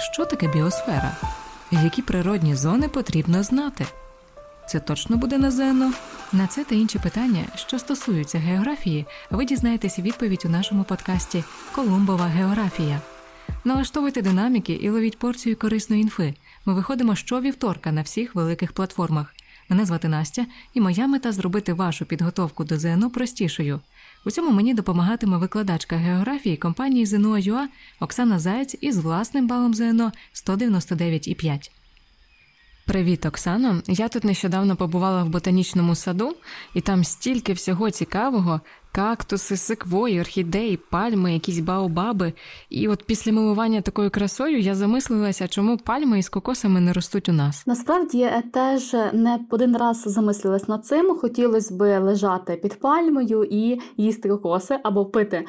що таке біосфера? Які природні зони потрібно знати? Це точно буде на ЗНО? На це та інші питання, що стосуються географії, ви дізнаєтеся відповідь у нашому подкасті Колумбова географія. Налаштовуйте динаміки і ловіть порцію корисної інфи. Ми виходимо щовівторка на всіх великих платформах. Мене звати Настя, і моя мета зробити вашу підготовку до ЗНО простішою. У цьому мені допомагатиме викладачка географії компанії ЗНО.ЮА Оксана Заєць із власним балом ЗНО 199,5. Привіт, Оксано. Я тут нещодавно побувала в ботанічному саду, і там стільки всього цікавого: кактуси, секвої, орхідеї, пальми, якісь баобаби. І от після милування такою красою я замислилася, чому пальми із кокосами не ростуть у нас. Насправді я теж не один раз замислилась над цим. Хотілося би лежати під пальмою і їсти кокоси або пити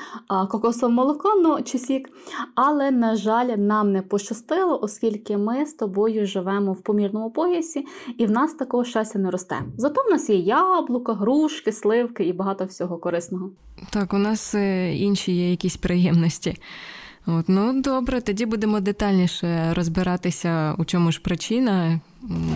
кокосове молоко, ну чи сік. Але, на жаль, нам не пощастило, оскільки ми з тобою живемо в помірному поясі, і в нас такого щастя не росте. Зато в нас є яблука, грушки, сливки і багато всього корисного. Так, у нас е, інші є якісь приємності. От, Ну, добре, тоді будемо детальніше розбиратися, у чому ж причина,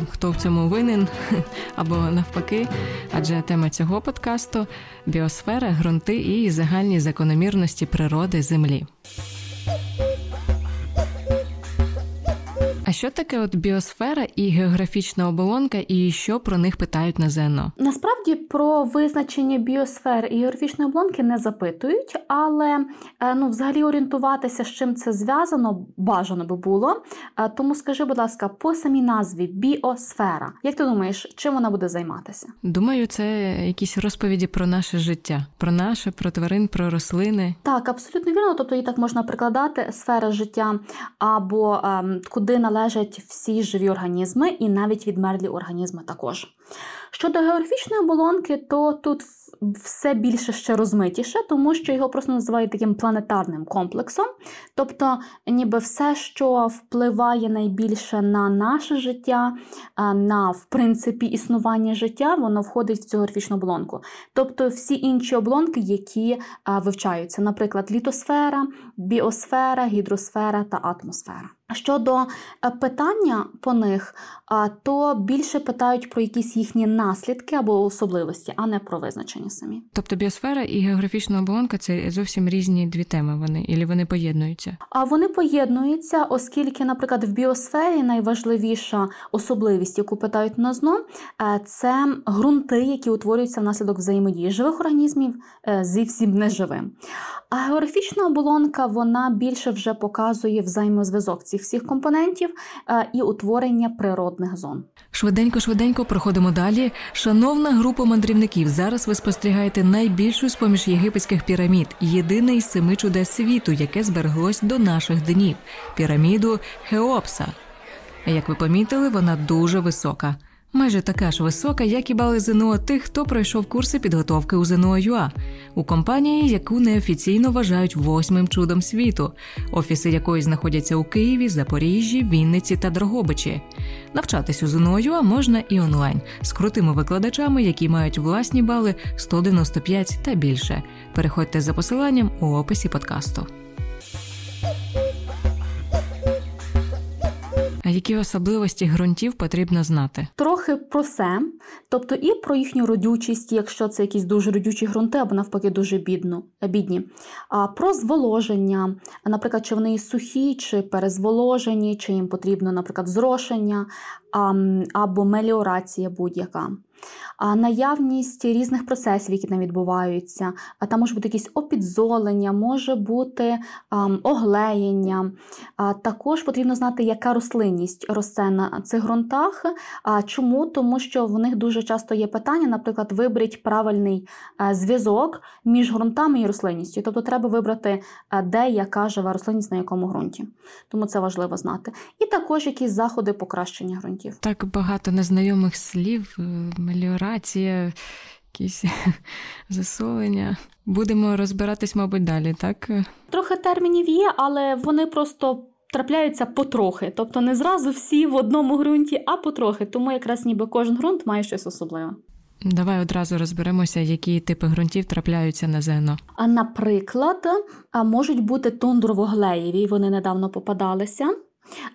хто в цьому винен, або навпаки. Адже тема цього подкасту біосфера, ґрунти і загальні закономірності природи Землі. Що таке от біосфера і географічна оболонка, і що про них питають на ЗНО? Насправді про визначення біосфери і географічної оболонки не запитують, але е, ну, взагалі орієнтуватися, з чим це зв'язано, бажано би було. Е, тому скажи, будь ласка, по самій назві біосфера. Як ти думаєш, чим вона буде займатися? Думаю, це якісь розповіді про наше життя, про наше, про тварин, про рослини. Так, абсолютно вірно. Тобто її так можна прикладати сфера життя або ем, куди належить належать всі живі організми і навіть відмерлі організми також. Щодо географічної оболонки, то тут все більше ще розмитіше, тому що його просто називають таким планетарним комплексом. Тобто, ніби все, що впливає найбільше на наше життя, на в принципі існування життя, воно входить в цю географічну оболонку. Тобто всі інші оболонки, які вивчаються, наприклад, літосфера, біосфера, гідросфера та атмосфера. Щодо е, питання по них, то більше питають про якісь їхні наслідки або особливості, а не про визначення самі. Тобто біосфера і географічна оболонка це зовсім різні дві теми. Вони і вони поєднуються? А вони поєднуються, оскільки, наприклад, в біосфері найважливіша особливість, яку питають на ЗНО, е, це ґрунти, які утворюються внаслідок взаємодії живих організмів е, зі всім неживим. А географічна оболонка вона більше вже показує взаємозв'язок цих всіх компонентів е, і утворення природних зон. Швиденько, швиденько проходимо далі. Шановна група мандрівників. Зараз ви спостерігаєте найбільшу з поміж єгипетських пірамід, єдине із семи чудес світу, яке збереглось до наших днів піраміду Хеопса. Як ви помітили, вона дуже висока майже така ж висока, як і бали ЗНО тих, хто пройшов курси підготовки у ЗНО ЮА, у компанії, яку неофіційно вважають восьмим чудом світу, офіси якої знаходяться у Києві, Запоріжжі, Вінниці та Дрогобичі. Навчатись у ЗНО ЮА можна і онлайн з крутими викладачами, які мають власні бали 195 та більше. Переходьте за посиланням у описі подкасту. А які особливості ґрунтів потрібно знати? Трохи про все, тобто і про їхню родючість, якщо це якісь дуже родючі ґрунти, або навпаки дуже бідно, бідні, а про зволоження, наприклад, чи вони сухі, чи перезволожені, чи їм потрібно, наприклад, зрошення або меліорація будь-яка наявність різних процесів, які там відбуваються, а там може бути якісь опідзолення, може бути оглеєння. Також потрібно знати, яка рослинність росте на цих ґрунтах. Чому? Тому що в них дуже часто є питання, наприклад, виберіть правильний зв'язок між ґрунтами і рослинністю. Тобто треба вибрати, де яка жива рослинність на якому ґрунті. Тому це важливо знати. І також якісь заходи покращення ґрунтів. Так багато незнайомих слів. Меліорація, якісь засолення. Будемо розбиратись, мабуть, далі, так? Трохи термінів є, але вони просто. Трапляються потрохи, тобто не зразу всі в одному ґрунті, а потрохи. Тому якраз ніби кожен ґрунт має щось особливе. Давай одразу розберемося, які типи ґрунтів трапляються на ЗНО. А наприклад, можуть бути тундрово-глеєві, вони недавно попадалися.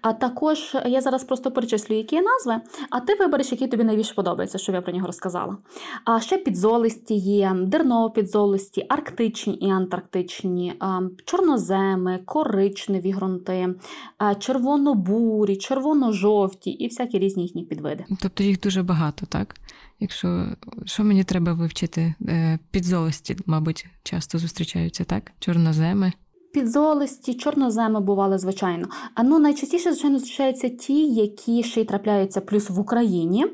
А також я зараз просто перечислю, які є назви, а ти вибереш, який тобі найбільше подобається, щоб я про нього розказала. А ще підзолисті є, дерново-підзолисті, арктичні і антарктичні, чорноземи, коричневі ґрунти, червоно-бурі, червоно-жовті і всякі різні їхні підвиди. Тобто їх дуже багато, так? Якщо що мені треба вивчити? Е, підзолисті, мабуть, часто зустрічаються, так? Чорноземи. Підзолисті, чорноземи бували, звичайно. А ну найчастіше, звичайно, зустрічаються ті, які ще й трапляються плюс в Україні.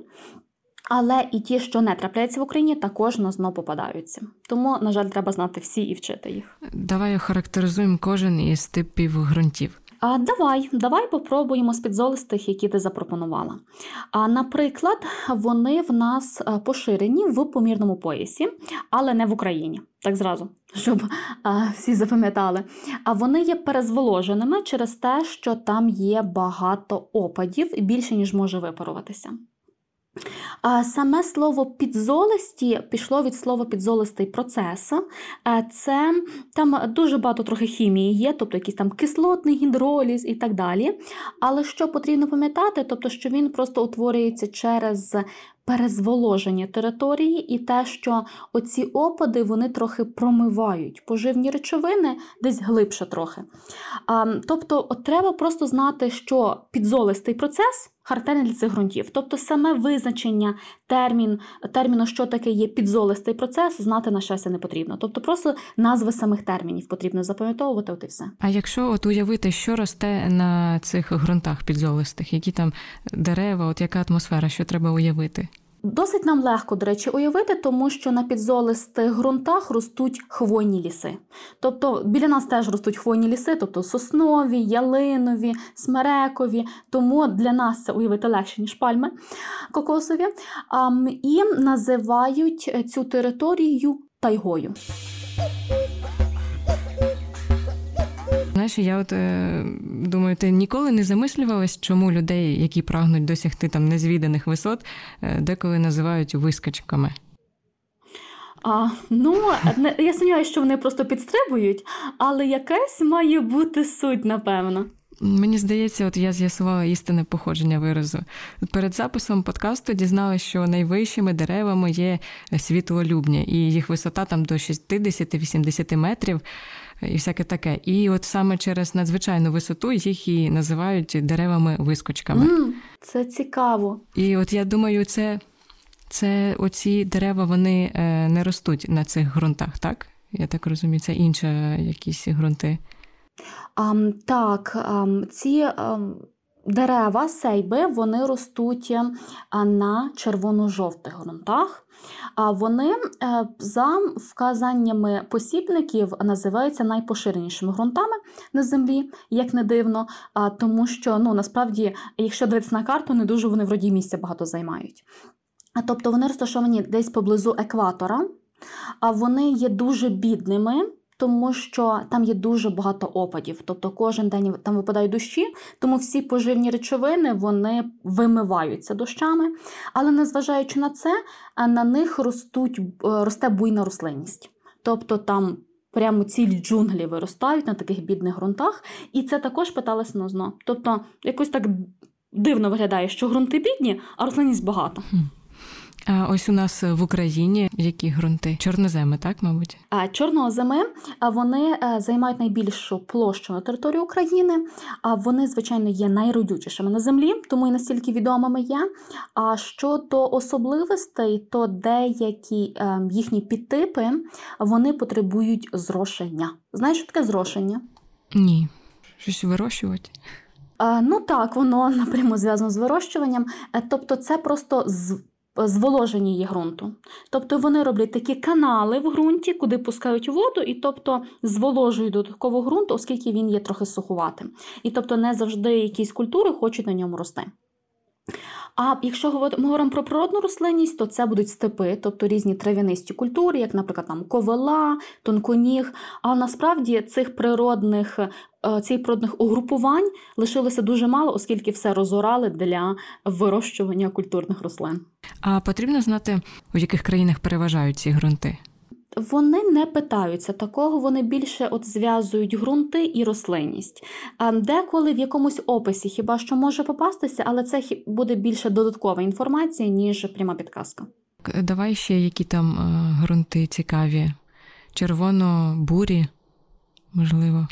Але і ті, що не трапляються в Україні, також на зно попадаються. Тому, на жаль, треба знати всі і вчити їх. Давай охарактеризуємо кожен із типів ґрунтів. А давай, давай попробуємо з підзолистих, які ти запропонувала. А, Наприклад, вони в нас поширені в помірному поясі, але не в Україні. Так зразу, щоб а, всі запам'ятали. А вони є перезволоженими через те, що там є багато опадів більше, ніж може випаруватися. Саме слово підзолисті пішло від слова підзолистий процес. Це там дуже багато трохи хімії є, тобто якийсь там кислотний гідроліз і так далі. Але що потрібно пам'ятати, тобто, що він просто утворюється через перезволоження території і те, що оці опади вони трохи промивають поживні речовини десь глибше трохи. А, Тобто, от треба просто знати, що підзолистий процес характерний для цих ґрунтів. Тобто саме визначення термін, терміну, що таке є підзолистий процес, знати на щастя не потрібно. Тобто просто назви самих термінів потрібно запам'ятовувати от і все. А якщо от уявити, що росте на цих ґрунтах підзолистих, які там дерева, от яка атмосфера, що треба уявити? Досить нам легко, до речі, уявити, тому що на підзолистих ґрунтах ростуть хвойні ліси. Тобто біля нас теж ростуть хвойні ліси, тобто соснові, ялинові, смерекові. Тому для нас це уявити легше, ніж пальми кокосові. І називають цю територію тайгою. Знаєш, я от е, думаю, ти ніколи не замислювалась, чому людей, які прагнуть досягти там незвіданих висот, е, деколи називають вискочками? А, Ну, не, я сумніваюся, що вони просто підстрибують, але якась має бути суть, напевно. Мені здається, от я з'ясувала істинне походження виразу. Перед записом подкасту дізналася, що найвищими деревами є світлолюбні, і їх висота там до 60-80 метрів і всяке таке. І от саме через надзвичайну висоту їх і називають деревами-вискочками. Mm, це цікаво. І от я думаю, це це оці дерева вони е, не ростуть на цих ґрунтах, так? Я так розумію, це інші якісь ґрунти. Um, так, um, ці um, дерева, сейби, вони ростуть на червоно-жовтих ґрунтах. Вони е, за вказаннями посібників називаються найпоширенішими ґрунтами на землі, як не дивно, тому що ну, насправді, якщо дивитися на карту, не дуже вони вроді місця багато займають. Тобто вони розташовані десь поблизу екватора, а вони є дуже бідними тому що там є дуже багато опадів, тобто кожен день там випадають дощі, тому всі поживні речовини вони вимиваються дощами. Але незважаючи на це, на них ростуть, е, росте буйна рослинність. Тобто там прямо цілі джунглі виростають на таких бідних ґрунтах, і це також питалося на зно. Тобто, якось так дивно виглядає, що ґрунти бідні, а рослинність багато. А ось у нас в Україні які ґрунти? Чорноземи, так, мабуть? А чорноземи вони е, займають найбільшу площу на території України, а вони, звичайно, є найродючішими на землі, тому і настільки відомими є. А щодо особливостей, то деякі е, їхні підтипи вони потребують зрошення. Знаєш, що таке зрошення? Ні, щось вирощувати. Ну так, воно напряму зв'язано з вирощуванням, е, тобто це просто з зволоження є ґрунту. Тобто вони роблять такі канали в ґрунті, куди пускають воду, і тобто зволожують додатково ґрунт, оскільки він є трохи сухуватим. І тобто не завжди якісь культури хочуть на ньому рости. А якщо ми говоримо про природну рослинність, то це будуть степи, тобто різні трав'янисті культури, як, наприклад, там ковила, тонконіг. А насправді цих природних е, цих природних угрупувань лишилося дуже мало, оскільки все розорали для вирощування культурних рослин. А потрібно знати, у яких країнах переважають ці ґрунти? Вони не питаються такого, вони більше от зв'язують ґрунти і рослинність. Деколи в якомусь описі хіба що може попастися, але це буде більше додаткова інформація, ніж пряма підказка. Давай ще які там е, ґрунти цікаві. Червоно-бурі, можливо.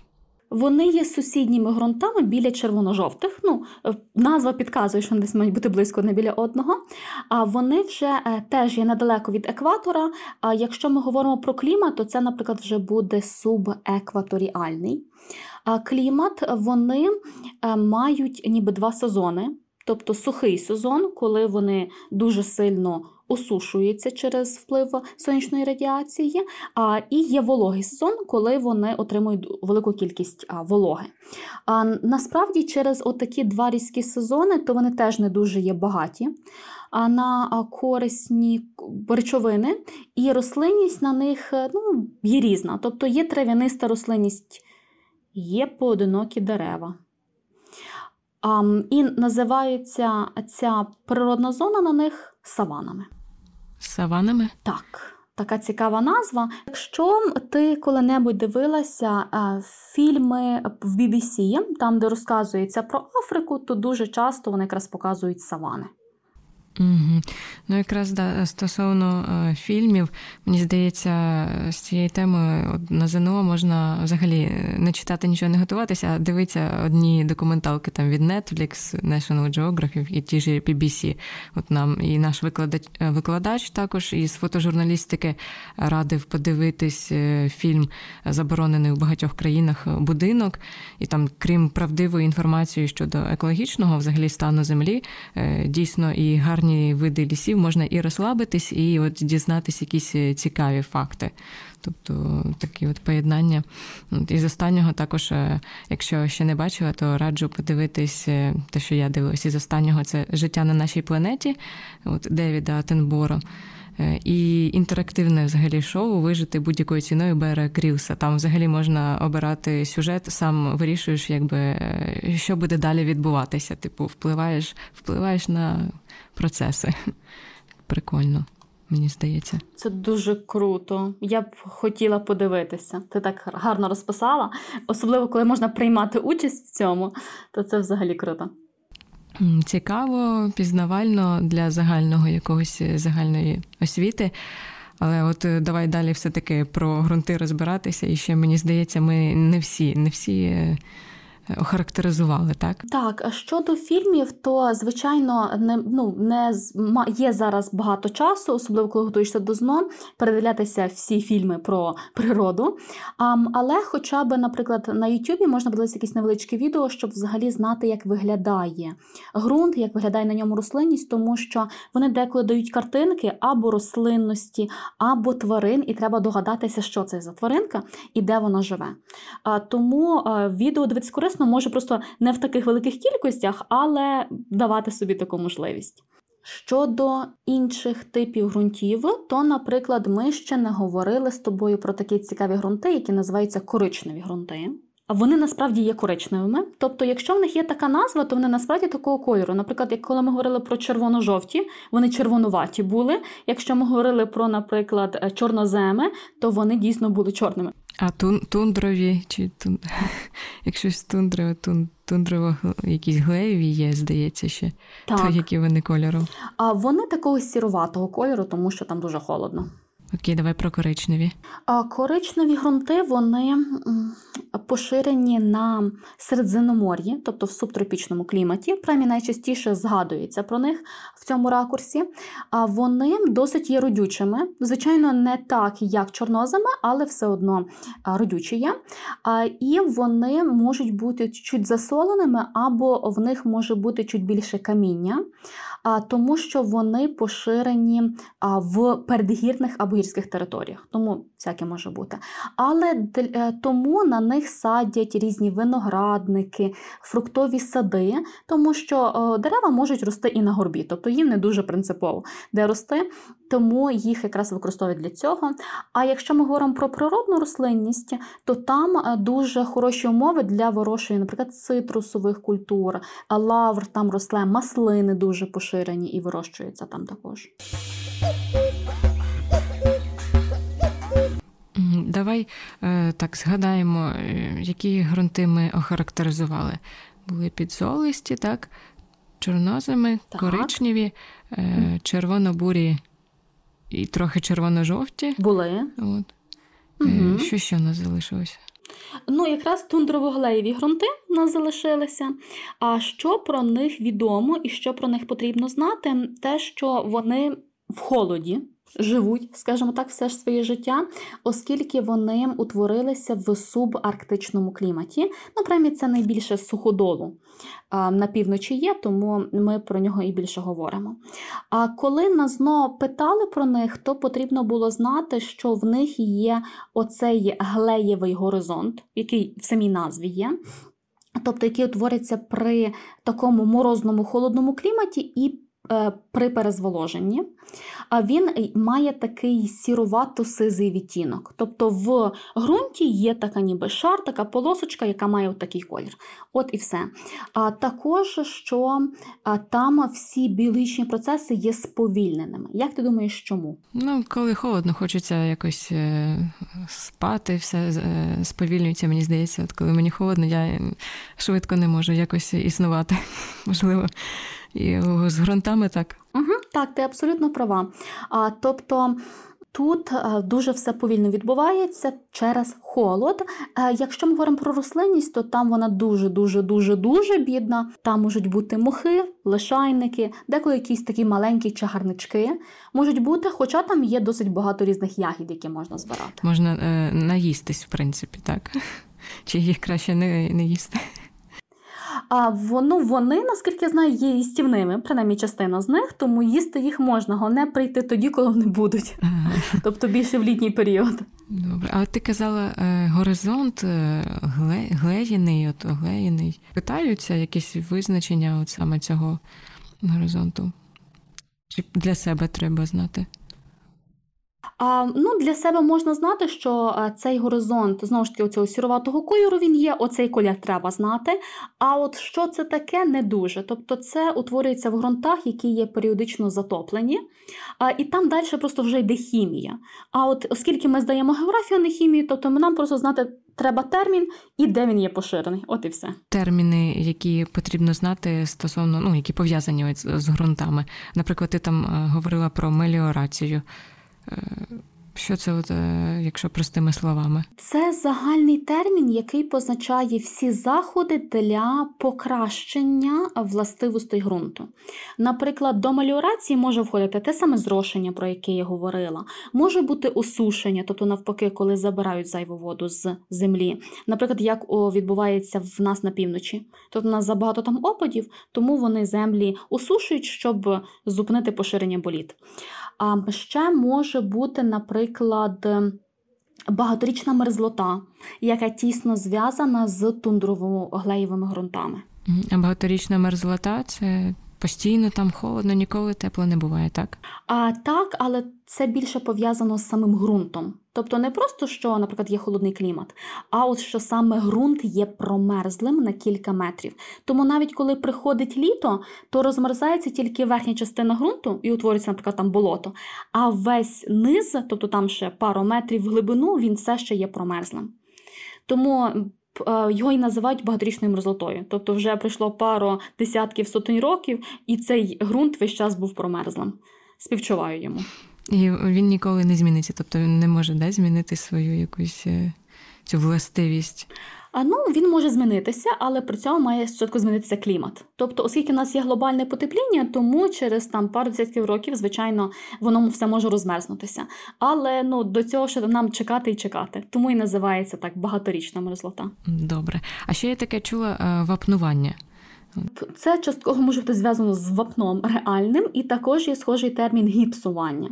Вони є сусідніми ґрунтами біля червоно-жовтих. Ну, е, назва підказує, що вони десь мають бути близько не біля одного. А вони вже е, теж є недалеко від екватора. А якщо ми говоримо про клімат, то це, наприклад, вже буде субекваторіальний. А клімат вони е, мають ніби два сезони. Тобто сухий сезон, коли вони дуже сильно осушуються через вплив сонячної радіації, і є вологий сезон, коли вони отримують велику кількість вологи. Насправді через отакі два різкі сезони, то вони теж не дуже є багаті на корисні речовини, і рослинність на них ну, є різна. Тобто є трав'яниста рослинність, є поодинокі дерева. І називається ця природна зона на них саванами. Саванами? Так, така цікава назва. Якщо ти коли-небудь дивилася е, фільми в BBC, там, де розказується про Африку, то дуже часто вони якраз показують савани. Угу. Ну, якраз да, стосовно е, фільмів, мені здається, з цією темою от, на ЗНО можна взагалі е, не читати нічого, не готуватися, а дивитися одні документалки там від Netflix, National Geographic і ті ж BBC. От нам і наш викладач, е, викладач також із фотожурналістики радив подивитись е, фільм заборонений у багатьох країнах е, будинок. І там, крім правдивої інформації щодо екологічного взагалі стану землі, е, дійсно і гарні види лісів можна і розслабитись, і от дізнатись якісь е, цікаві факти. Тобто такі от поєднання. І з останнього також, е, якщо ще не бачила, то раджу подивитись е, те, що я дивилась з останнього, це життя на нашій планеті от Девіда Атенборо. Е, І інтерактивне взагалі шоу вижити будь-якою ціною Бера Крілса. Там взагалі можна обирати сюжет, сам вирішуєш, якби е, що буде далі відбуватися. Типу, впливаєш, впливаєш на процеси. Прикольно, мені здається. Це дуже круто. Я б хотіла подивитися. Ти так гарно розписала, особливо коли можна приймати участь в цьому, то це взагалі круто. Цікаво, пізнавально для загального якогось е, загальної освіти. Але от е, давай далі все-таки про ґрунти розбиратися. І ще мені здається, ми не всі, не всі е, охарактеризували, так? Так, а щодо фільмів, то звичайно не ну не є зараз багато часу, особливо коли готуєшся до ЗНО, передивлятися всі фільми про природу. Ам, але хоча б, наприклад, на Ютубі можна подивитися якісь невеличкі відео, щоб взагалі знати, як виглядає ґрунт, як виглядає на ньому рослинність, тому що вони деколи дають картинки або рослинності, або тварин, і треба догадатися, що це за тваринка і де вона живе. А, Тому а, відео дивитися корисно може просто не в таких великих кількостях, але давати собі таку можливість. Щодо інших типів ґрунтів, то, наприклад, ми ще не говорили з тобою про такі цікаві ґрунти, які називаються коричневі ґрунти. Вони насправді є коричневими. Тобто, якщо в них є така назва, то вони насправді такого кольору. Наприклад, як коли ми говорили про червоно-жовті, вони червонуваті були. Якщо ми говорили про, наприклад, е, чорноземи, то вони дійсно були чорними. А тун, тундрові чи тун... якщо з тундрове, тун, тундрово якісь глеєві є, здається, ще, Так. то які вони кольору. А вони такого сіруватого кольору, тому що там дуже холодно. Окей, давай про коричневі. Коричневі ґрунти вони поширені на Середземномор'ї, тобто в субтропічному кліматі. Принаймні найчастіше згадується про них в цьому ракурсі. Вони досить є родючими. Звичайно, не так, як чорноземи, але все одно родючі є. І вони можуть бути чуть засоленими, або в них може бути чуть більше каміння, тому що вони поширені в передгірних або гірських територіях. Тому всяке може бути. Але е, тому на них садять різні виноградники, фруктові сади, тому що е, дерева можуть рости і на горбі, тобто їм не дуже принципово де рости, тому їх якраз використовують для цього. А якщо ми говоримо про природну рослинність, то там е, дуже хороші умови для вирощування, наприклад, цитрусових культур, лавр там росте, маслини дуже поширені і вирощуються там також. Давай е, так згадаємо, е, які ґрунти ми охарактеризували. Були підзолисті, так? Чорноземи, Так. коричневі, е, червоно-бурі і трохи червоно-жовті. Були. От. Угу. Що ще у нас залишилося? Ну, якраз тундрово-глеєві ґрунти у нас залишилися. А що про них відомо і що про них потрібно знати? Те, що вони в холоді живуть, скажімо так, все ж своє життя, оскільки вони утворилися в субарктичному кліматі. Ну, принаймні, це найбільше суходолу на півночі є, тому ми про нього і більше говоримо. А коли нас знову питали про них, то потрібно було знати, що в них є оцей глеєвий горизонт, який в самій назві є. Тобто, який утворюється при такому морозному холодному кліматі і при перезволоженні. Він має такий сірувато-сизий відтінок. Тобто в ґрунті є така ніби шар, така полосочка, яка має такий колір. От і все. А також, що там всі біологічні процеси є сповільненими. Як ти думаєш, чому? Ну, коли холодно, хочеться якось е, спати, все е, сповільнюється, мені здається. От коли мені холодно, я швидко не можу якось існувати. Можливо. І з ґрунтами так. Угу, так, ти абсолютно права. А, тобто тут а, дуже все повільно відбувається через холод. А, якщо ми говоримо про рослинність, то там вона дуже, дуже, дуже, дуже бідна. Там можуть бути мохи, лишайники, деколи якісь такі маленькі чагарнички можуть бути, хоча там є досить багато різних ягід, які можна збирати. Можна е, наїстись, в принципі, так. Чи їх краще не, не їсти? А воно вони, наскільки я знаю, є їстівними, принаймні частина з них, тому їсти їх можна, головне прийти тоді, коли вони будуть, Ага. тобто більше в літній період. Добре. А ти казала е, горизонт е, гле, глеєний, от глеєний. Питаються якісь визначення от саме цього горизонту? Чи для себе треба знати? А, ну, для себе можна знати, що е, цей горизонт знову ж таки оцього сіруватого кольору він є, оцей колір треба знати. А от що це таке, не дуже. Тобто це утворюється в ґрунтах, які є періодично затоплені, а, і там далі просто вже йде хімія. А от оскільки ми здаємо географію, не хімію, тобто нам просто знати треба термін і де він є поширений. От і все. Терміни, які потрібно знати стосовно, ну, які пов'язані з, з ґрунтами. Наприклад, ти там е, говорила про меліорацію. Е, Що це, от, е, якщо простими словами? Це загальний термін, який позначає всі заходи для покращення властивостей ґрунту. Наприклад, до меліорації може входити те саме зрошення, про яке я говорила, може бути осушення, тобто навпаки, коли забирають зайву воду з землі. Наприклад, як відбувається в нас на півночі. Тобто у нас забагато там опадів, тому вони землі осушують, щоб зупинити поширення боліт. А ще може бути, наприклад, багаторічна мерзлота, яка тісно зв'язана з тундрово-глеєвими ґрунтами. А багаторічна мерзлота це постійно там холодно, ніколи тепло не буває, так? А так, але це більше пов'язано з самим ґрунтом. Тобто не просто, що, наприклад, є холодний клімат, а от що саме ґрунт є промерзлим на кілька метрів. Тому навіть коли приходить літо, то розмерзається тільки верхня частина ґрунту і утворюється, наприклад, там болото. А весь низ, тобто там ще пару метрів в глибину, він все ще є промерзлим. Тому його і називають багаторічною мерзлотою. Тобто вже пройшло пару десятків сотень років, і цей ґрунт весь час був промерзлим. Співчуваю йому. І він ніколи не зміниться, тобто він не може да, змінити свою якусь е, цю властивість. А ну він може змінитися, але при цьому має спочатку змінитися клімат. Тобто, оскільки в нас є глобальне потепління, тому через там пару десятків років, звичайно, воно все може розмерзнутися. Але ну до цього ще нам чекати і чекати. Тому і називається так багаторічна мерзлота. Добре. А ще я таке чула е, вапнування. Це частково може бути зв'язано з вапном реальним, і також є схожий термін гіпсування.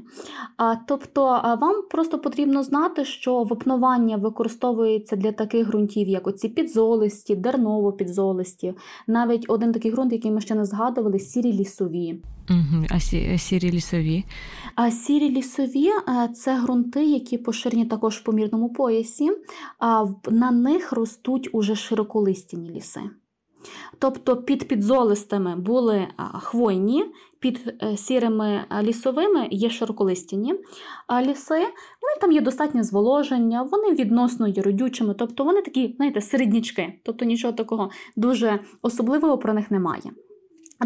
А, тобто а, вам просто потрібно знати, що вапнування використовується для таких ґрунтів, як оці підзолисті, дерново-підзолисті, навіть один такий ґрунт, який ми ще не згадували, сірі лісові. Угу. А сі, сірі лісові. А сірі лісові це ґрунти, які поширені також в помірному поясі. А на них ростуть уже широколистяні ліси. Тобто під підзолистими були хвойні, під е, сірими лісовими є широколистяні ліси. Вони там є достатнє зволоження, вони відносно є родючими, тобто вони такі, знаєте, середнячки, тобто нічого такого дуже особливого про них немає.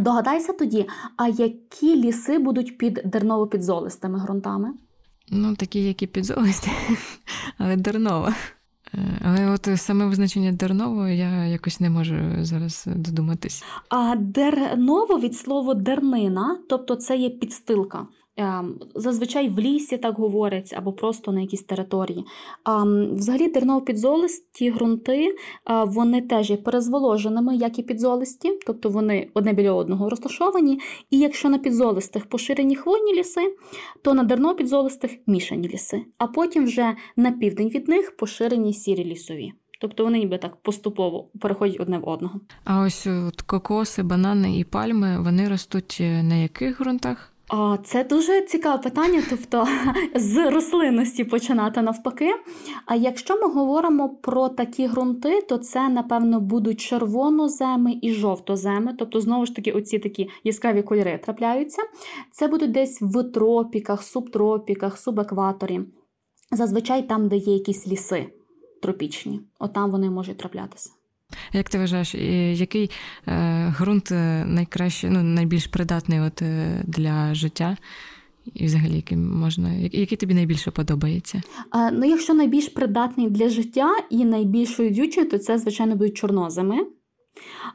Догадайся тоді, а які ліси будуть під дерново-підзолистими ґрунтами? Ну, такі, які підзолисті, але дерново. Е, але от саме визначення дерново я якось не можу зараз додуматись. А дерново від слова дернина, тобто це є підстилка. Ем, зазвичай в лісі так говорять, або просто на якійсь території. А взагалі терново-підзолисті ґрунти вони теж є перезволоженими, як і підзолисті, тобто вони одне біля одного розташовані. І якщо на підзолистих поширені хвойні ліси, то на дерново-підзолистих мішані ліси, а потім вже на південь від них поширені сірі лісові. Тобто вони ніби так поступово переходять одне в одного. А ось от кокоси, банани і пальми вони ростуть е, на яких ґрунтах? Це дуже цікаве питання, тобто з рослинності починати навпаки. А якщо ми говоримо про такі ґрунти, то це, напевно, будуть червоноземи і жовтоземи, тобто, знову ж таки, оці такі яскраві кольори трапляються. Це будуть десь в тропіках, субтропіках, субекваторі. Зазвичай там, де є якісь ліси тропічні, отам вони можуть траплятися. Як ти вважаєш, який е, ґрунт е, найкраще, ну, найбільш придатний от, е, для життя? І взагалі, який можна, який тобі найбільше подобається? А, ну, Якщо найбільш придатний для життя і найбільш родючий, то це, звичайно, будуть чорнозими.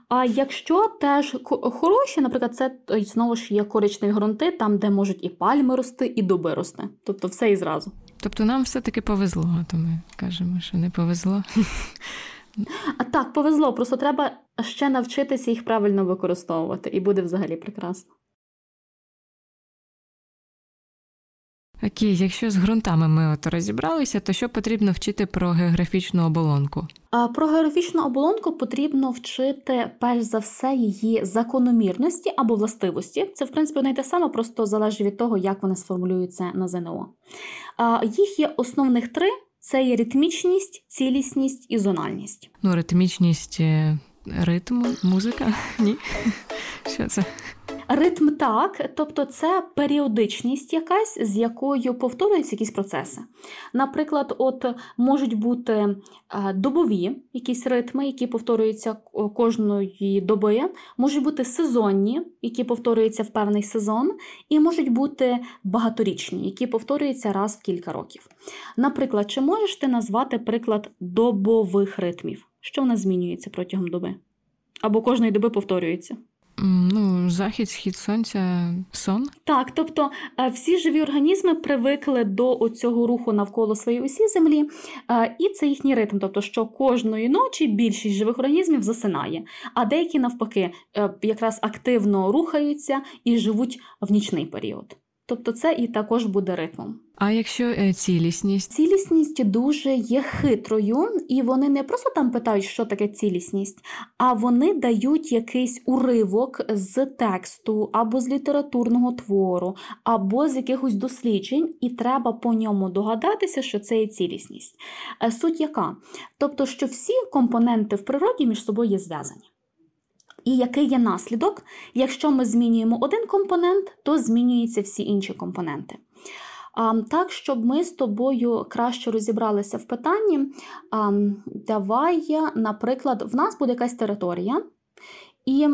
А якщо теж хороші, наприклад, це знову ж є коричневі ґрунти, там, де можуть і пальми рости, і дуби рости. Тобто все і зразу. Тобто нам все-таки повезло, то ми кажемо, що не повезло. А так, повезло, просто треба ще навчитися їх правильно використовувати, і буде взагалі прекрасно. Окей, якщо з ґрунтами ми от розібралися, то що потрібно вчити про географічну оболонку? А Про географічну оболонку потрібно вчити перш за все її закономірності або властивості. Це, в принципі, не те саме, просто залежить від того, як вони сформулюються на ЗНО. А Їх є основних три. Це є ритмічність, цілісність і зональність. Ну, ритмічність е, ритму, музика? Ні. Що це? Ритм так, тобто це періодичність якась, з якою повторюються якісь процеси. Наприклад, от можуть бути е, добові якісь ритми, які повторюються кожної доби, можуть бути сезонні, які повторюються в певний сезон, і можуть бути багаторічні, які повторюються раз в кілька років. Наприклад, чи можеш ти назвати приклад добових ритмів? Що в нас змінюється протягом доби? Або кожної доби повторюється? Ну, захід, схід сонця, сон. Так, тобто е, всі живі організми привикли до цього руху навколо своєї осі землі, е, і це їхній ритм, тобто, що кожної ночі більшість живих організмів засинає, а деякі навпаки е, якраз активно рухаються і живуть в нічний період. Тобто це і також буде ритмом. А якщо е, цілісність? Цілісність дуже є хитрою, і вони не просто там питають, що таке цілісність, а вони дають якийсь уривок з тексту або з літературного твору, або з якихось досліджень, і треба по ньому догадатися, що це є цілісність. Е, суть яка? Тобто, що всі компоненти в природі між собою є зв'язані. І який є наслідок? Якщо ми змінюємо один компонент, то змінюються всі інші компоненти. Так, щоб ми з тобою краще розібралися в питанні, давай, наприклад, в нас буде якась територія і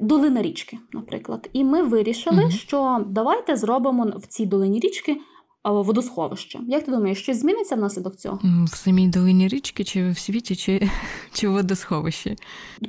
долина річки, наприклад. І ми вирішили, угу. що давайте зробимо в цій долині річки водосховище. Як ти думаєш, щось зміниться внаслідок цього? В самій долині річки, чи в світі, чи чи в водосховищі?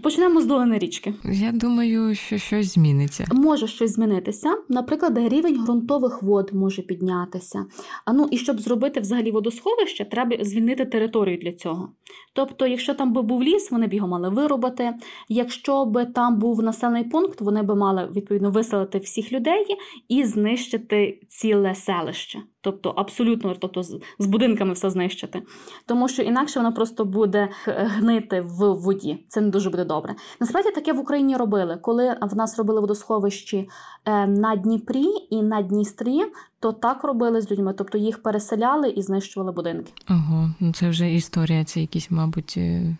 Почнемо з долини річки. Я думаю, що щось зміниться. Може щось змінитися. Наприклад, рівень ґрунтових вод може піднятися. А ну і щоб зробити взагалі водосховище, треба звільнити територію для цього. Тобто, якщо там би був ліс, вони б його мали вирубати. Якщо б там був населений пункт, вони б мали відповідно виселити всіх людей і знищити ціле селище тобто абсолютно тобто з будинками все знищити. Тому що інакше воно просто буде гнити в воді. Це не дуже буде добре. Насправді таке в Україні робили. Коли в нас робили водосховищі е, на Дніпрі і на Дністрі, то так робили з людьми, тобто їх переселяли і знищували будинки. Ого, ну це вже історія, це якісь, мабуть. Е,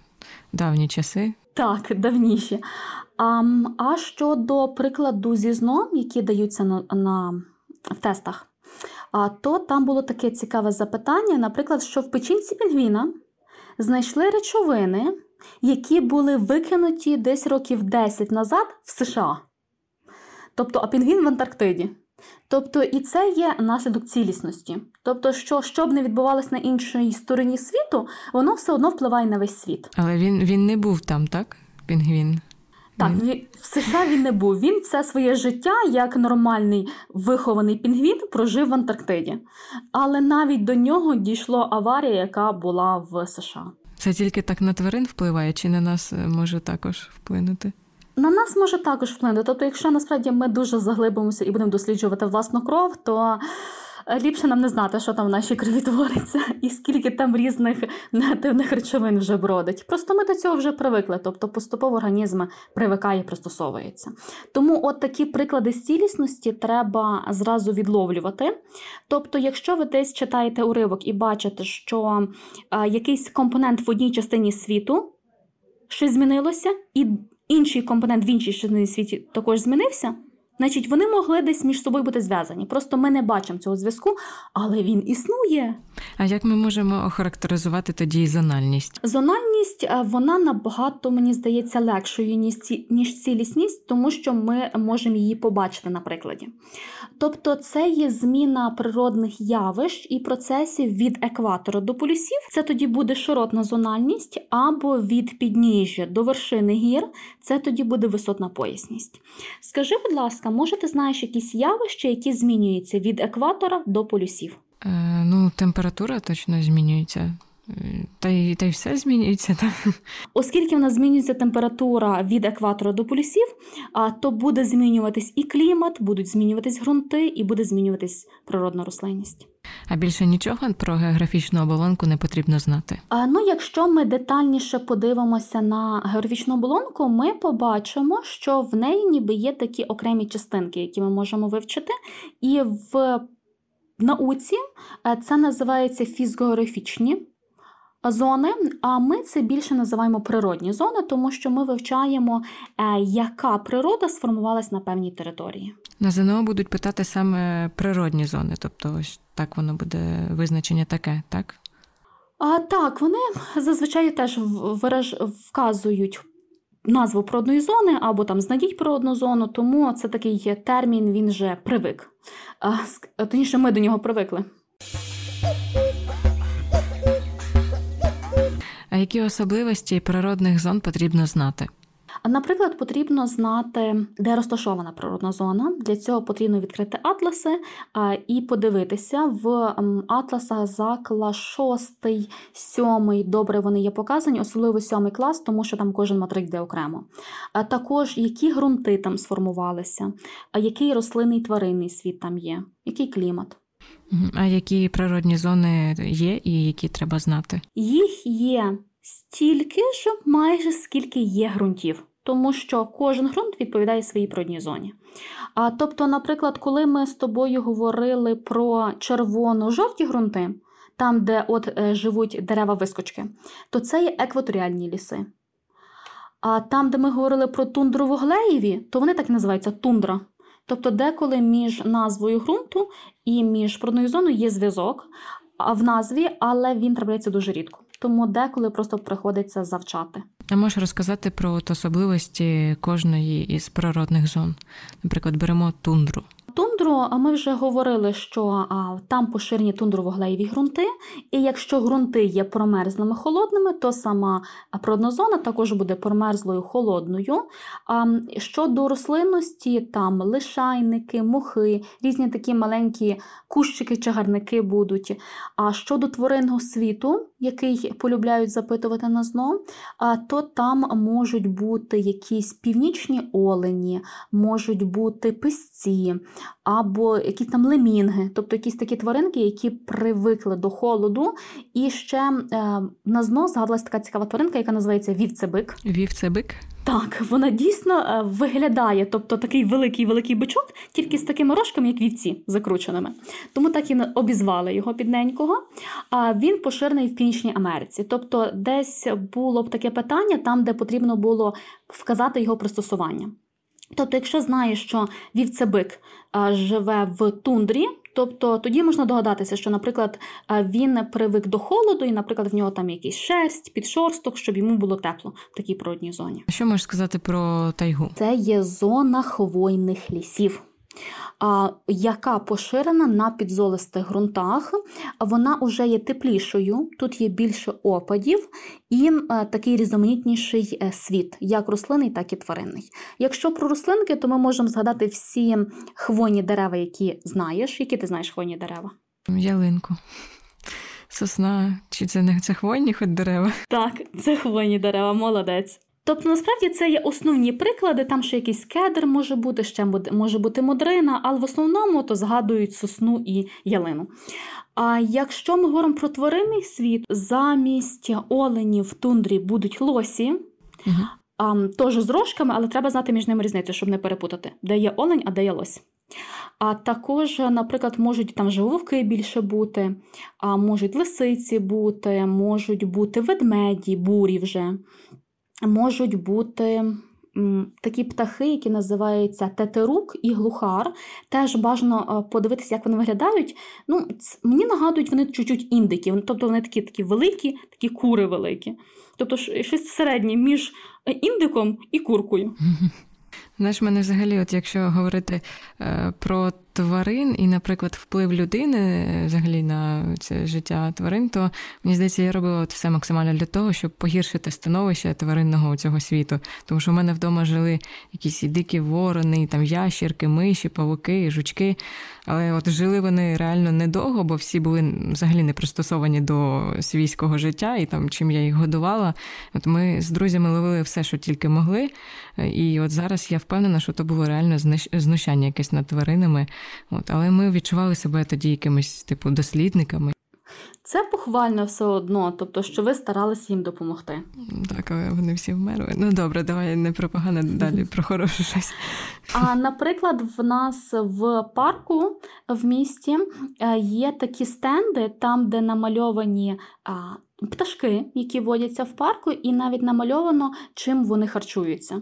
давні часи. Так, давніші. А, а щодо прикладу зі сном, які даються на, на, в тестах, то там було таке цікаве запитання, наприклад, що в печінці пінгвіна знайшли речовини, які були викинуті десь років 10 назад в США. Тобто, а пінгвін в Антарктиді. Тобто, і це є наслідок цілісності. Тобто, що, що б не відбувалося на іншій стороні світу, воно все одно впливає на весь світ. Але він, він не був там, так? Пінгвін. Так, в США він не був. Він все своє життя, як нормальний вихований пінгвін, прожив в Антарктиді. Але навіть до нього дійшла аварія, яка була в США. Це тільки так на тварин впливає, чи на нас е, може також вплинути? На нас може також вплинути. Тобто, якщо насправді ми дуже заглибимося і будемо досліджувати власну кров, то ліпше нам не знати, що там в нашій крові твориться, і скільки там різних негативних речовин вже бродить. Просто ми до цього вже привикли, тобто поступово організм привикає і пристосовується. Тому от такі приклади цілісності треба зразу відловлювати. Тобто, якщо ви десь читаєте уривок і бачите, що е, якийсь компонент в одній частині світу щось змінилося, і інший компонент в іншій частині світі також змінився, значить вони могли десь між собою бути зв'язані. Просто ми не бачимо цього зв'язку, але він існує. А як ми можемо охарактеризувати тоді зональність? Зональність е, вона набагато, мені здається, легшою, ніж ці- ніж цілісність, тому що ми можемо її побачити на прикладі. Тобто, це є зміна природних явищ і процесів від екватора до полюсів. Це тоді буде широтна зональність, або від підніжжя до вершини гір. Це тоді буде висотна поясність. Скажи, будь ласка, може ти знаєш якісь явища, які змінюються від екватора до полюсів? Е, ну, температура точно змінюється. Е, Та й, та й все змінюється, так? Оскільки в нас змінюється температура від екватора до полюсів, то буде змінюватись і клімат, будуть змінюватись ґрунти, і буде змінюватись природна рослинність. А більше нічого про географічну оболонку не потрібно знати. А, ну, якщо ми детальніше подивимося на географічну оболонку, ми побачимо, що в неї ніби є такі окремі частинки, які ми можемо вивчити, і в науці е, це називається фізгеографічні зони, а ми це більше називаємо природні зони, тому що ми вивчаємо, е, яка природа сформувалась на певній території. На ЗНО будуть питати саме природні зони, тобто ось так воно буде визначення таке, так? А так, вони зазвичай теж вказують назву природної зони або там знайдіть природну зону, тому це такий термін, він вже привик. Точніше, ми до нього привикли. Які особливості природних зон потрібно знати? Наприклад, потрібно знати, де розташована природна зона. Для цього потрібно відкрити атласи і подивитися в атласах за клас 6, 7, добре вони є показані, особливо 7 клас, тому що там кожен материк йде окремо. Також які ґрунти там сформувалися, який рослинний тваринний світ там є, який клімат. А які природні зони є і які треба знати? Їх є стільки ж, майже скільки є ґрунтів, тому що кожен ґрунт відповідає своїй природній зоні. А, тобто, наприклад, коли ми з тобою говорили про червоно-жовті ґрунти, там, де от е, живуть дерева вискочки, то це є екваторіальні ліси. А там, де ми говорили про тундрово-глеєві, то вони так і називаються тундра. Тобто, деколи між назвою ґрунту і між природною зоною є зв'язок в назві, але він трапляється дуже рідко. Тому деколи просто приходиться завчати. А можеш розказати про от особливості кожної із природних зон? Наприклад, беремо тундру. Тундру, а ми вже говорили, що а, там поширені тундрово-глеєві ґрунти, і якщо ґрунти є промерзлими холодними, то сама природна зона також буде промерзлою холодною. А щодо рослинності, там лишайники, мухи, різні такі маленькі кущики, чагарники будуть. А щодо тваринного світу, який полюбляють запитувати на ЗНО, то там можуть бути якісь північні олені, можуть бути писці, або якісь там лемінги, тобто якісь такі тваринки, які привикли до холоду. І ще е, на знос згадалась така цікава тваринка, яка називається вівцебик. Вівцебик? Так, вона дійсно е, виглядає, тобто такий великий великий бичок, тільки з такими рожками, як вівці, закрученими. Тому так і обізвали його підненького. А він поширений в Північній Америці. Тобто, десь було б таке питання, там, де потрібно було вказати його пристосування. Тобто, якщо знаєш, що вівцебик живе в тундрі, тобто тоді можна догадатися, що, наприклад, він привик до холоду, і, наприклад, в нього там якийсь шерсть, підшорсток, щоб йому було тепло в такій природній зоні. Що можеш сказати про тайгу? Це є зона хвойних лісів яка поширена на підзолистих ґрунтах. Вона вже є теплішою, тут є більше опадів і е, такий різноманітніший е, світ, як рослинний, так і тваринний. Якщо про рослинки, то ми можемо згадати всі хвойні дерева, які знаєш. Які ти знаєш хвойні дерева? Ялинку. Сосна, чи це не це хвойні хоч дерева? Так, це хвойні дерева, молодець. Тобто, насправді це є основні приклади, там ще якийсь кедр може бути, ще може бути модрина, але в основному то згадують сосну і ялину. А якщо ми говоримо про тваринний світ, замість оленів в тундрі будуть лосі, угу. а, теж з рожками, але треба знати між ними різницю, щоб не перепутати, де є олень, а де є лось. А також, наприклад, можуть там же вовки більше бути, а можуть лисиці бути, можуть бути ведмеді, бурі вже можуть бути такі птахи, які називаються тетерук і глухар. Теж бажано е, подивитися, як вони виглядають. Ну, Мені нагадують вони чуть-чуть індики, тобто вони такі такі великі, такі кури великі. Тобто щось середнє між е, індиком і куркою. Знаєш, мене взагалі, от якщо говорити е, про тварин і, наприклад, вплив людини е, взагалі на це життя тварин, то мені здається, я робила от все максимально для того, щоб погіршити становище тваринного цього світу. Тому що в мене вдома жили якісь дикі ворони, там ящірки, миші, павуки, жучки. Але от жили вони реально недовго, бо всі були взагалі не пристосовані до свійського життя, і там чим я їх годувала. От ми з друзями ловили все, що тільки могли. І от зараз я впевнена, що то було реально знущання якесь над тваринами. От, Але ми відчували себе тоді якимись типу дослідниками. Це похвально все одно, тобто, що ви старалися їм допомогти. Так, але вони всі вмерли. Ну добре, давай не про погане далі, про хороше щось. А наприклад, в нас в парку в місті е, є такі стенди, там, де намальовані пташки, які водяться в парку, і навіть намальовано, чим вони харчуються.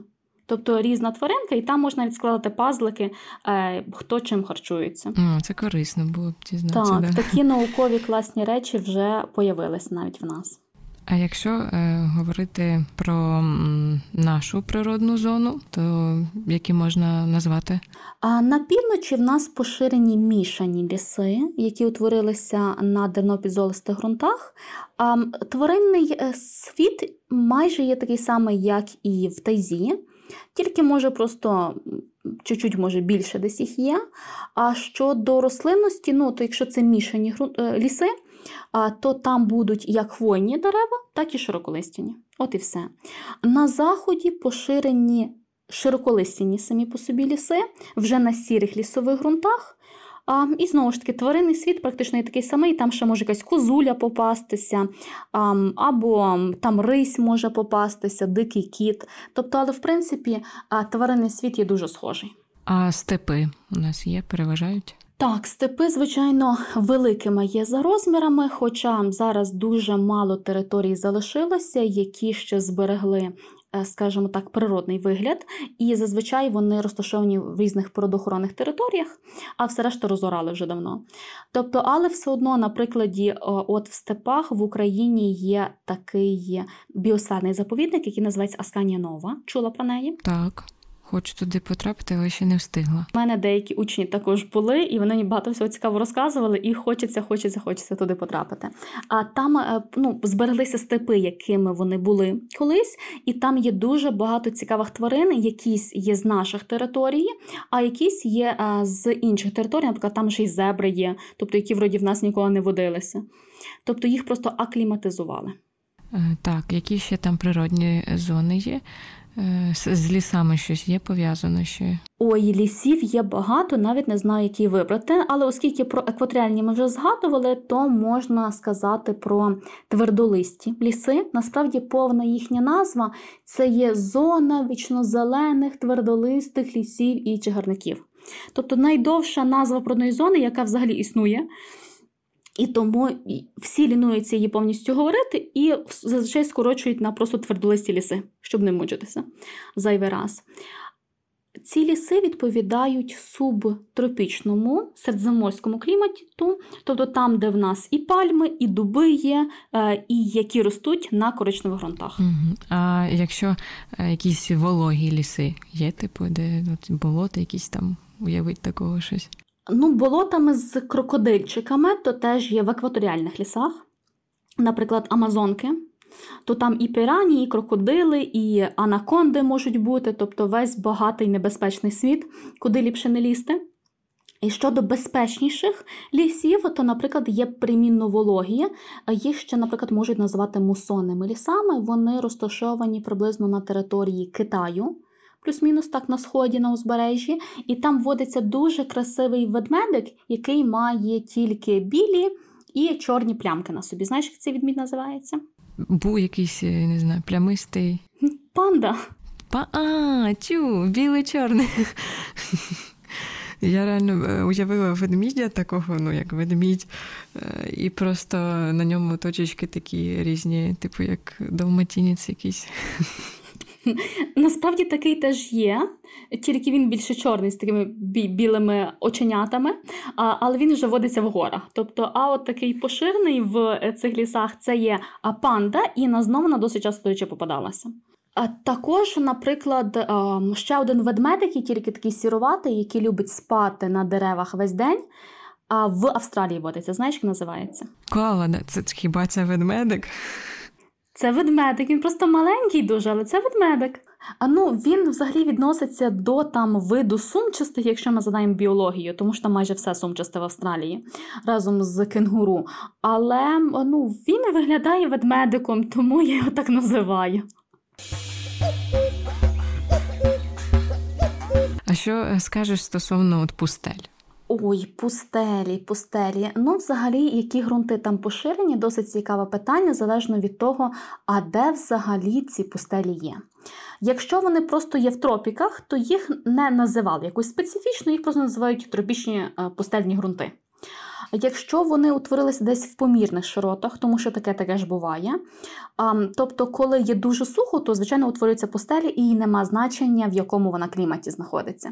Тобто різна тваринка, і там можна відскладати пазлики, е, хто чим харчується. О, Це корисно було б дізнатися. Так, да. такі наукові класні речі вже появились навіть в нас. А якщо е, говорити про нашу природну зону, то які можна назвати? А на півночі в нас поширені мішані ліси, які утворилися на дернопідзолистих ґрунтах. А тваринний е, світ майже є такий самий, як і в тайзі. Тільки може просто чуть-чуть може більше десь їх є. А щодо рослинності, ну, то якщо це мішані е, ліси, то там будуть як хвойні дерева, так і широколистяні. От і все. На заході поширені широколистяні самі по собі ліси, вже на сірих лісових ґрунтах. А, І знову ж таки, тваринний світ практично є такий самий, там ще може якась козуля попастися, а, або там рись може попастися, дикий кіт. Тобто, але в принципі тваринний світ є дуже схожий. А степи у нас є, переважають? Так, степи, звичайно, великими є за розмірами, хоча зараз дуже мало територій залишилося, які ще зберегли скажімо так, природний вигляд, і зазвичай вони розташовані в різних природоохоронних територіях, а все решта розорали вже давно. Тобто, але все одно, на прикладі, от в степах в Україні є такий біосферний заповідник, який називається Асканія Нова. Чула про неї? Так. Хочу туди потрапити, але ще не встигла. У мене деякі учні також були, і вони мені багато всього цікаво розказували, і хочеться, хочеться, хочеться туди потрапити. А там е, ну, збереглися степи, якими вони були колись, і там є дуже багато цікавих тварин, якісь є з наших територій, а якісь є е, з інших територій, наприклад, там ще й зебри є, тобто які вроді в нас ніколи не водилися. Тобто їх просто акліматизували. Е, так, які ще там природні зони є? Е, з, лісами щось є пов'язано ще. Ой, лісів є багато, навіть не знаю, який вибрати. Але оскільки про екваторіальні ми вже згадували, то можна сказати про твердолисті ліси. Насправді повна їхня назва це є зона вічнозелених твердолистих лісів і чагарників. Тобто найдовша назва природної зони, яка взагалі існує. І тому всі лінуються її повністю говорити і зазвичай скорочують на просто твердолисті ліси, щоб не мучитися зайвий раз. Ці ліси відповідають субтропічному середземноморському клімату, тобто там, де в нас і пальми, і дуби є, е, і які ростуть на коричневих ґрунтах. А якщо е, якісь вологі ліси є, типу, де от, болота, якісь там уявить такого щось? Ну, болотами з крокодильчиками то теж є в екваторіальних лісах, наприклад, Амазонки. То там і пірані, і крокодили, і анаконди можуть бути, тобто весь багатий небезпечний світ, куди ліпше не лізти. І щодо безпечніших лісів, то, наприклад, є примінно вологі, їх ще, наприклад, можуть називати мусонними лісами. Вони розташовані приблизно на території Китаю плюс-мінус так на сході на узбережжі, і там водиться дуже красивий ведмедик, який має тільки білі і чорні плямки на собі. Знаєш, як цей відмід називається? Був якийсь, я не знаю, плямистий. Панда. Па А, тю, білий чорний. Я реально е, уявила ведмідя такого, ну як ведмідь, е, і просто на ньому точечки такі різні, типу як далматінець якийсь. Насправді такий теж є, тільки він більше чорний з такими білими оченятами, але він вже водиться в горах. Тобто, а от такий поширений в цих лісах це є панда, і на знову на досить часто попадалася. Також, наприклад, ще один ведмедик, тільки такий сіруватий, який любить спати на деревах весь день. А в Австралії водиться. Знаєш, як називається? Кола, це хіба це ведмедик? Це ведмедик, він просто маленький дуже, але це ведмедик. А ну він взагалі відноситься до там виду сумчастих, якщо ми задаємо біологію, тому що там майже все сумчасте в Австралії разом з кенгуру. Але ну, він виглядає ведмедиком, тому я його так називаю. А що е, скажеш стосовно от пустель? Ой, пустелі, пустелі. Ну, взагалі, які ґрунти там поширені, досить цікаве питання, залежно від того, а де взагалі ці пустелі є. Якщо вони просто є в тропіках, то їх не називали якось специфічно, їх просто називають тропічні е, пустельні ґрунти. Якщо вони утворилися десь в помірних широтах, тому що таке таке ж буває. Тобто, коли є дуже сухо, то, звичайно, утворюється пустелі і нема значення, в якому вона кліматі знаходиться.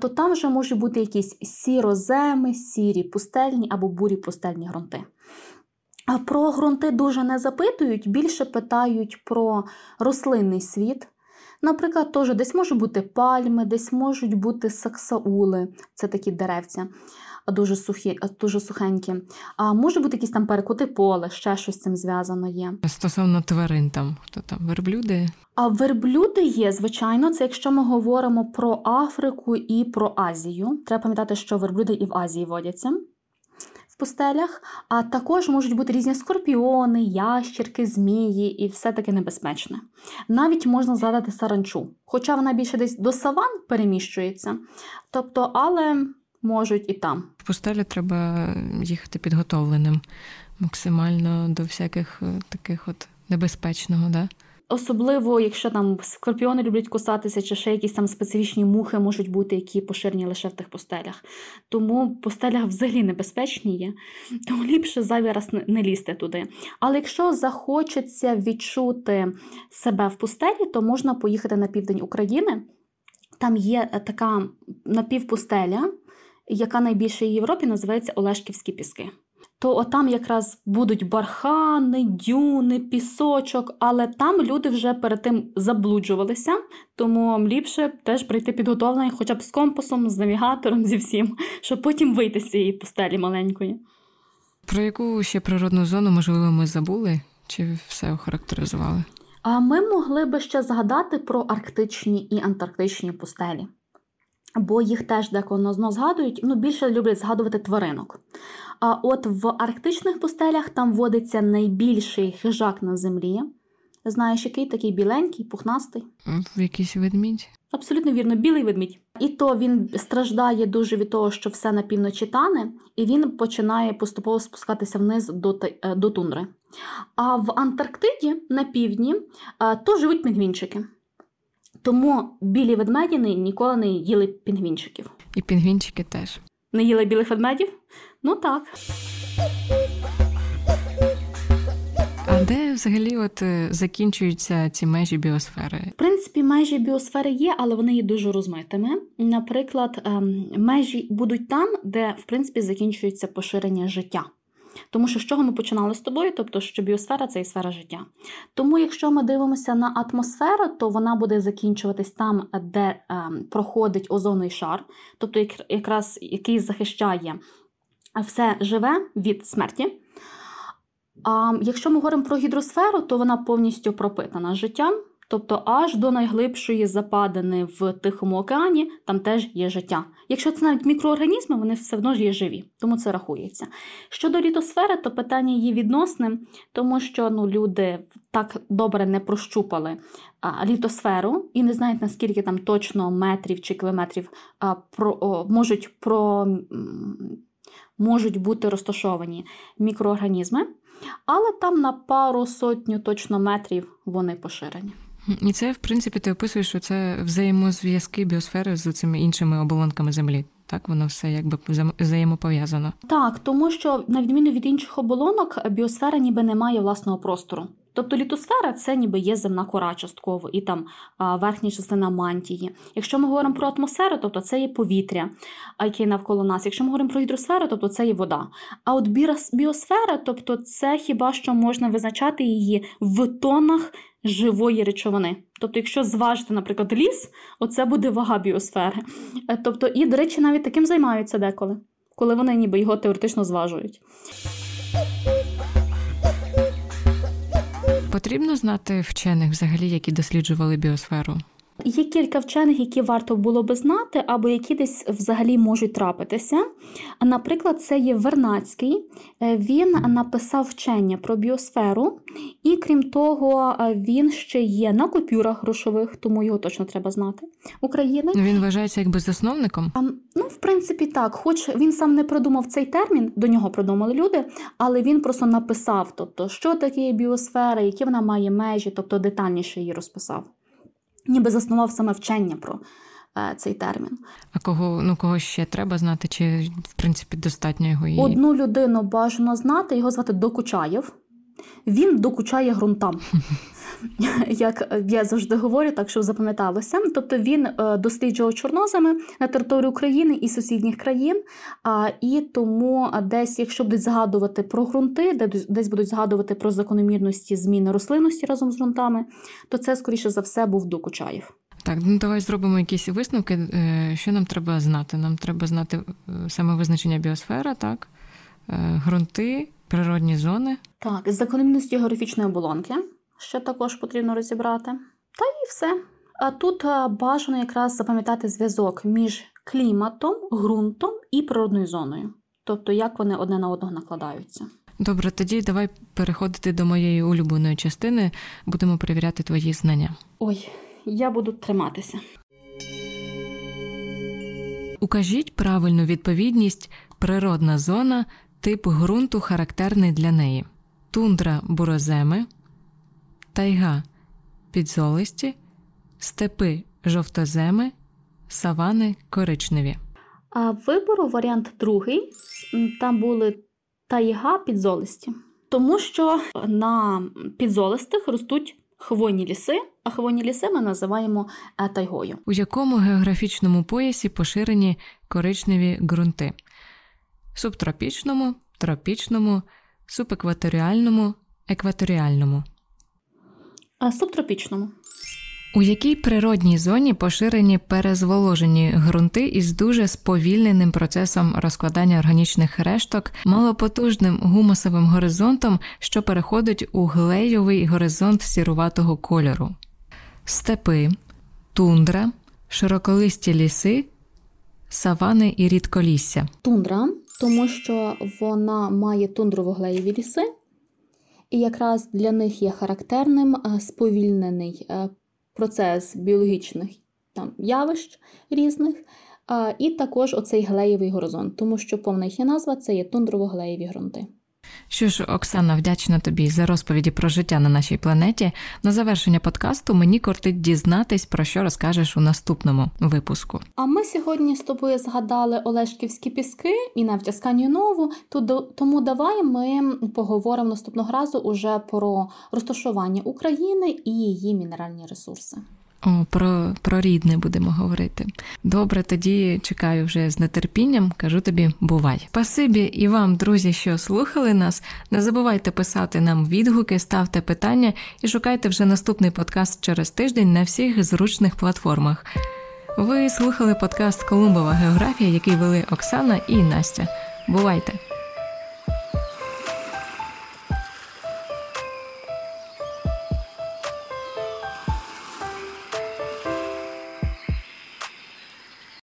То там вже можуть бути якісь сіроземи, сірі пустельні або бурі пустельні ґрунти. Про ґрунти дуже не запитують, більше питають про рослинний світ. Наприклад, теж десь можуть бути пальми, десь можуть бути саксаули, це такі деревця дуже сухі, дуже сухенькі. А може бути якісь там перекути поле, ще щось з цим зв'язано є. Стосовно тварин, там хто там верблюди? А верблюди є, звичайно, це якщо ми говоримо про Африку і про Азію. Треба пам'ятати, що верблюди і в Азії водяться. В пустелях, а також можуть бути різні скорпіони, ящірки, змії і все таке небезпечне. Навіть можна згадати саранчу, хоча вона більше десь до саван переміщується. Тобто, але можуть і там. В пустелі треба їхати підготовленим максимально до всяких е, таких от небезпечного, да? Особливо, якщо там скорпіони люблять кусатися, чи ще якісь там специфічні мухи можуть бути, які поширені лише в тих постелях. Тому в постелях взагалі небезпечні є, тому ліпше зайвий раз не лізти туди. Але якщо захочеться відчути себе в пустелі, то можна поїхати на південь України. Там є е, така напівпустеля, яка найбільша в Європі називається Олешківські піски. То отам якраз будуть бархани, дюни, пісочок, але там люди вже перед тим заблуджувалися, тому ліпше теж прийти підготовлений хоча б з компасом, з навігатором, зі всім, щоб потім вийти з цієї пустелі маленької. Про яку ще природну зону, можливо, ми забули чи все охарактеризували? А ми могли би ще згадати про арктичні і антарктичні пустелі бо їх теж деколи знову згадують, ну більше люблять згадувати тваринок. А от в арктичних пустелях там водиться найбільший хижак на землі. Знаєш, який такий біленький, пухнастий. В якийсь ведмідь. Абсолютно вірно, білий ведмідь. І то він страждає дуже від того, що все на півночі тане, і він починає поступово спускатися вниз до, е, до тундри. А в Антарктиді на півдні е, то живуть пінгвінчики. Тому білі ведмедіни ніколи не їли пінгвінчиків. І пінгвінчики теж. Не їли білих ведмедів? Ну так. А де взагалі от е, закінчуються ці межі біосфери? В принципі, межі біосфери є, але вони є дуже розмитими. Наприклад, ем, межі будуть там, де в принципі закінчується поширення життя. Тому що з чого ми починали з тобою, тобто що біосфера це і сфера життя. Тому, якщо ми дивимося на атмосферу, то вона буде закінчуватись там, де ем, проходить озонний шар, тобто як- якраз який захищає все живе від смерті. А якщо ми говоримо про гідросферу, то вона повністю пропитана життям, тобто аж до найглибшої западини в Тихому океані там теж є життя. Якщо це навіть мікроорганізми, вони все одно ж є живі, тому це рахується. Щодо літосфери, то питання є відносним, тому що ну, люди так добре не прощупали а, літосферу і не знають, наскільки там точно метрів чи кілометрів а, про, о, можуть, про, можуть бути розташовані мікроорганізми. Але там на пару сотню точно метрів вони поширені. І це, в принципі, ти описуєш, що це взаємозв'язки біосфери з цими іншими оболонками Землі. Так, воно все якби взаємо- взаємопов'язано. Так, тому що, на відміну від інших оболонок, біосфера ніби не має власного простору. Тобто літосфера це ніби є земна кора частково і там верхня частина мантії. Якщо ми говоримо про атмосферу, тобто це є повітря, яке навколо нас. Якщо ми говоримо про гідросферу, тобто це є вода. А от біосфера, тобто це хіба що можна визначати її в тонах живої речовини. Тобто, якщо зважити, наприклад, ліс, оце буде вага біосфери. Е, Тобто, і, до речі, навіть таким займаються деколи, коли вони ніби його теоретично зважують. Потрібно знати вчених взагалі, які досліджували біосферу. Є кілька вчених, які варто було би знати, або які десь взагалі можуть трапитися. Наприклад, це є Вернацький. Е, Він написав вчення про біосферу, і крім того, е, він ще є на купюрах грошових, тому його точно треба знати. України. Він вважається якби засновником. А, ну, в принципі, так. Хоч він сам не придумав цей термін, до нього придумали люди, але він просто написав, тобто, що таке біосфера, які вона має межі, тобто детальніше її розписав. Ніби заснував саме вчення про е, цей термін. А кого ну кого ще треба знати, чи в принципі достатньо його і Одну людину бажано знати, його звати Докучаєв. Він докучає ґрунтам. Як я завжди говорю, так щоб запам'яталося. Тобто він е, досліджував чорноземи на території України і сусідніх країн. І тому десь, якщо будуть згадувати про ґрунти, де десь- будуть згадувати про закономірності зміни рослинності разом з ґрунтами, то це, скоріше за все, був Докучаєв. так. Ну давай зробимо якісь висновки. Е, Що нам треба знати? Нам треба знати е, саме визначення біосфера, так, ґрунти, природні зони. Так, закономірності географічної оболонки ще також потрібно розібрати. Та і все. А тут бажано якраз запам'ятати зв'язок між кліматом, ґрунтом і природною зоною. Тобто, як вони одне на одного накладаються. Добре, тоді давай переходити до моєї улюбленої частини. Будемо перевіряти твої знання. Ой, я буду триматися. Укажіть правильну відповідність природна зона, тип ґрунту характерний для неї: тундра буроземи, тайга підзолисті, степи жовтоземи, савани коричневі. А вибору варіант другий. Там були тайга підзолисті. Тому що на підзолистих ростуть хвойні ліси, а хвойні ліси ми називаємо е, тайгою. У якому географічному поясі поширені коричневі ґрунти? Субтропічному, тропічному, субекваторіальному, екваторіальному. А субтропічному. У якій природній зоні поширені перезволожені ґрунти із дуже сповільненим процесом розкладання органічних решток, малопотужним гумусовим горизонтом, що переходить у глейовий горизонт сіруватого кольору? Степи, тундра, широколисті ліси, савани і рідколісся. Тундра, тому що вона має тундрово-глеєві ліси, і якраз для них є характерним е, сповільнений е, процес біологічних там, явищ різних, е, і також оцей глеєвий горизонт, тому що повна їхня назва це є тундрово-глеєві ґрунти. Що ж, Оксана, вдячна тобі за розповіді про життя на нашій планеті. На завершення подкасту мені кортить дізнатись, про що розкажеш у наступному випуску. А ми сьогодні з тобою згадали Олешківські піски і навіть Асканію Нову, тому давай ми поговоримо наступного разу уже про розташування України і її мінеральні ресурси. О, про, про рідне будемо говорити. Добре, тоді чекаю вже з нетерпінням. Кажу тобі, бувай. Спасибі і вам, друзі, що слухали нас. Не забувайте писати нам відгуки, ставте питання і шукайте вже наступний подкаст через тиждень на всіх зручних платформах. Ви слухали подкаст Колумбова географія, який вели Оксана і Настя. Бувайте!